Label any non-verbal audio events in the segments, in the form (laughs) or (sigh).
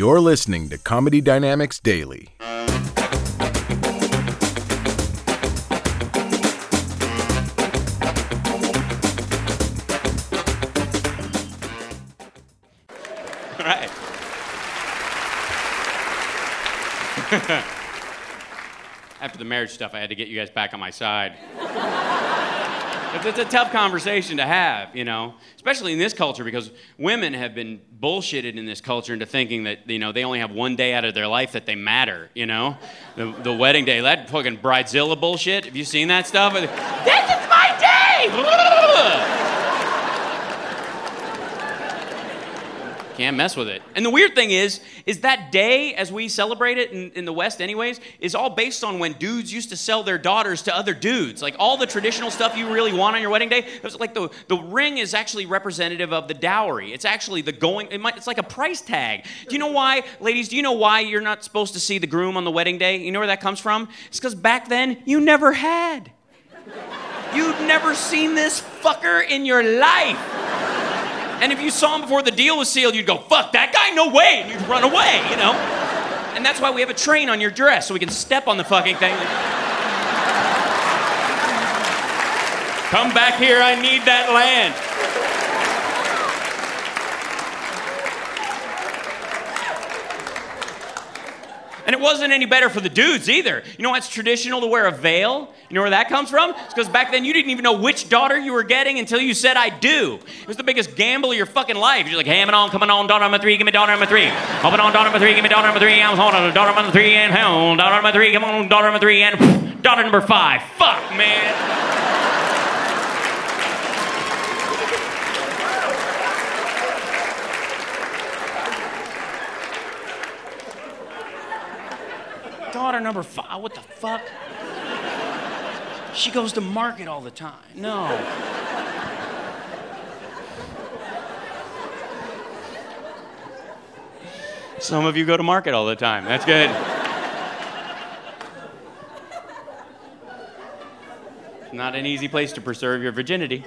You're listening to Comedy Dynamics Daily. All right. (laughs) After the marriage stuff, I had to get you guys back on my side. (laughs) It's, a tough conversation to have, you know, especially in this culture because women have been bullshitted in this culture into thinking that, you know, they only have one day out of their life that they matter, you know? The, the wedding day, that fucking bridezilla bullshit. Have you seen that stuff? This is my day! Can't mess with it. And the weird thing is, is that day, as we celebrate it in, in the West, anyways, is all based on when dudes used to sell their daughters to other dudes. Like all the traditional stuff you really want on your wedding day. It was like the, the ring is actually representative of the dowry. It's actually the going. It might, it's like a price tag. Do you know why, ladies? Do you know why you're not supposed to see the groom on the wedding day? You know where that comes from? It's because back then you never had. You'd never seen this fucker in your life. And if you saw him before the deal was sealed, you'd go, fuck that guy, no way, and you'd run away, you know? And that's why we have a train on your dress so we can step on the fucking thing. Come back here, I need that land. And it wasn't any better for the dudes either. You know why it's traditional to wear a veil? You know where that comes from? It's because back then you didn't even know which daughter you were getting until you said, I do. It was the biggest gamble of your fucking life. You're like, hamming on, coming on, daughter number three, give me daughter number three. Open on, daughter number three, give me daughter number three. I'm holding daughter number three, and hell, daughter number three, come on, daughter number three, and daughter number five. Fuck, man. Daughter number five. What the fuck? She goes to market all the time. No. Some of you go to market all the time. That's good. Not an easy place to preserve your virginity.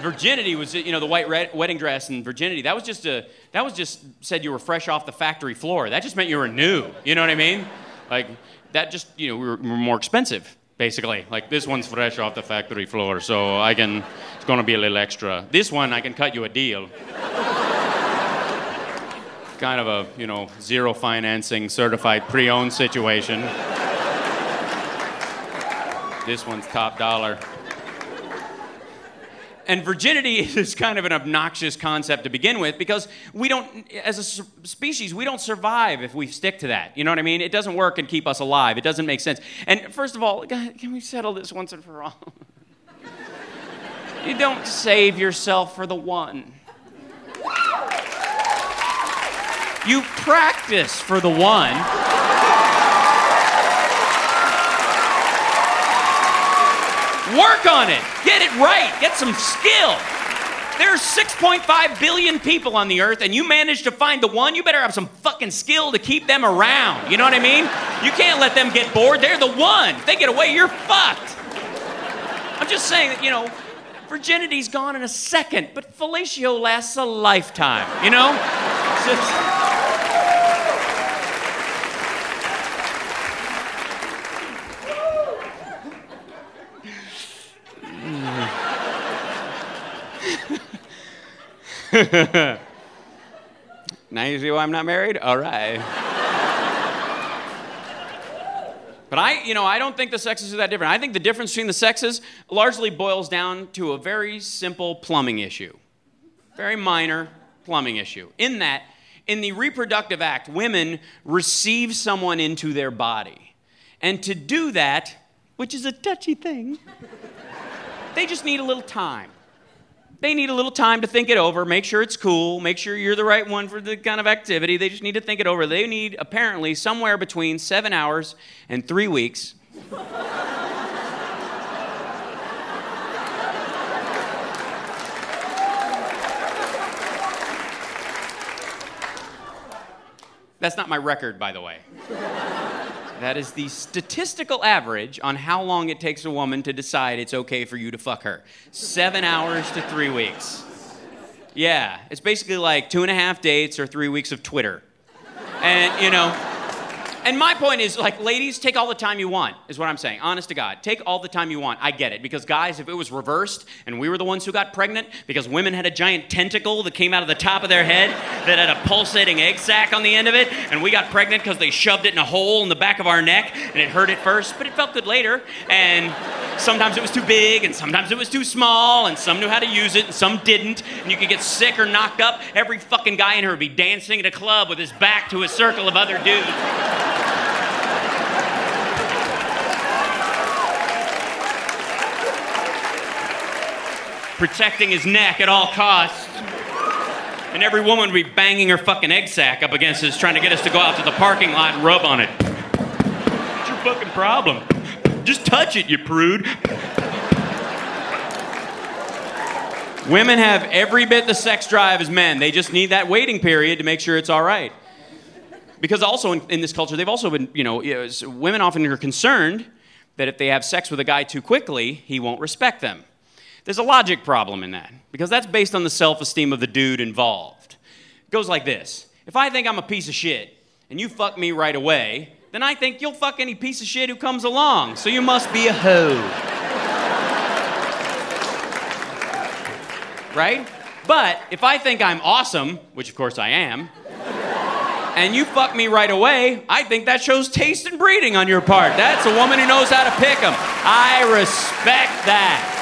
Virginity was, you know, the white red, wedding dress and virginity. That was just a, that was just said you were fresh off the factory floor. That just meant you were new. You know what I mean? Like that just, you know, we were, we were more expensive, basically. Like this one's fresh off the factory floor, so I can, it's gonna be a little extra. This one, I can cut you a deal. kind of a, you know, zero financing, certified pre-owned situation. this one's top dollar. And virginity (laughs) is kind of an obnoxious concept to begin with because we don't, as a species, we don't survive if we stick to that. You know what I mean? It doesn't work and keep us alive. It doesn't make sense. And first of all, can we settle this once and for all? (laughs) you don't save yourself for the one. You practice for the one. Work on it. Get it right. Get some skill. There's 6.5 billion people on the earth, and you manage to find the one, you better have some fucking skill to keep them around. You know what I mean? You can't let them get bored. They're the one. If they get away, you're fucked. I'm just saying that, you know, virginity's gone in a second, but fellatio lasts a lifetime, you know? Now you see why I'm not married? All right. but I, you know, I don't think the sexes are that different. I think the difference between the sexes largely boils down to a very simple plumbing issue. Very minor plumbing issue. In that, in the reproductive act, women receive someone into their body. And to do that, which is a touchy thing, they just need a little time they need a little time to think it over, make sure it's cool, make sure you're the right one for the kind of activity. They just need to think it over. They need apparently somewhere between seven hours and three weeks. That's not my record, by the way. That is the statistical average on how long it takes a woman to decide it's okay for you to fuck her. Seven hours to three weeks. Yeah, it's basically like two and a half dates or three weeks of Twitter. And, you know, and my point is, like, ladies, take all the time you want, is what I'm saying. Honest to God. Take all the time you want. I get it. Because, guys, if it was reversed and we were the ones who got pregnant because women had a giant tentacle that came out of the top of their head that had a pulsating egg sac on the end of it, and we got pregnant because they shoved it in a hole in the back of our neck and it hurt at first, but it felt good later. And sometimes it was too big, and sometimes it was too small, and some knew how to use it, and some didn't. And you could get sick or knocked up. Every fucking guy in here would be dancing at a club with his back to a circle of other dudes. Protecting his neck at all costs. And every woman would be banging her fucking egg sack up against us, trying to get us to go out to the parking lot and rub on it. What's your fucking problem? Just touch it, you prude. Women have every bit the sex drive as men. They just need that waiting period to make sure it's all right. Because also in, in this culture, they've also been, you know, women often are concerned that if they have sex with a guy too quickly, he won't respect them. There's a logic problem in that, because that's based on the self esteem of the dude involved. It goes like this If I think I'm a piece of shit and you fuck me right away, then I think you'll fuck any piece of shit who comes along, so you must be a hoe. right? But if I think I'm awesome, which of course I am, and you fuck me right away, I think that shows taste and breeding on your part. That's a woman who knows how to pick them. I respect that.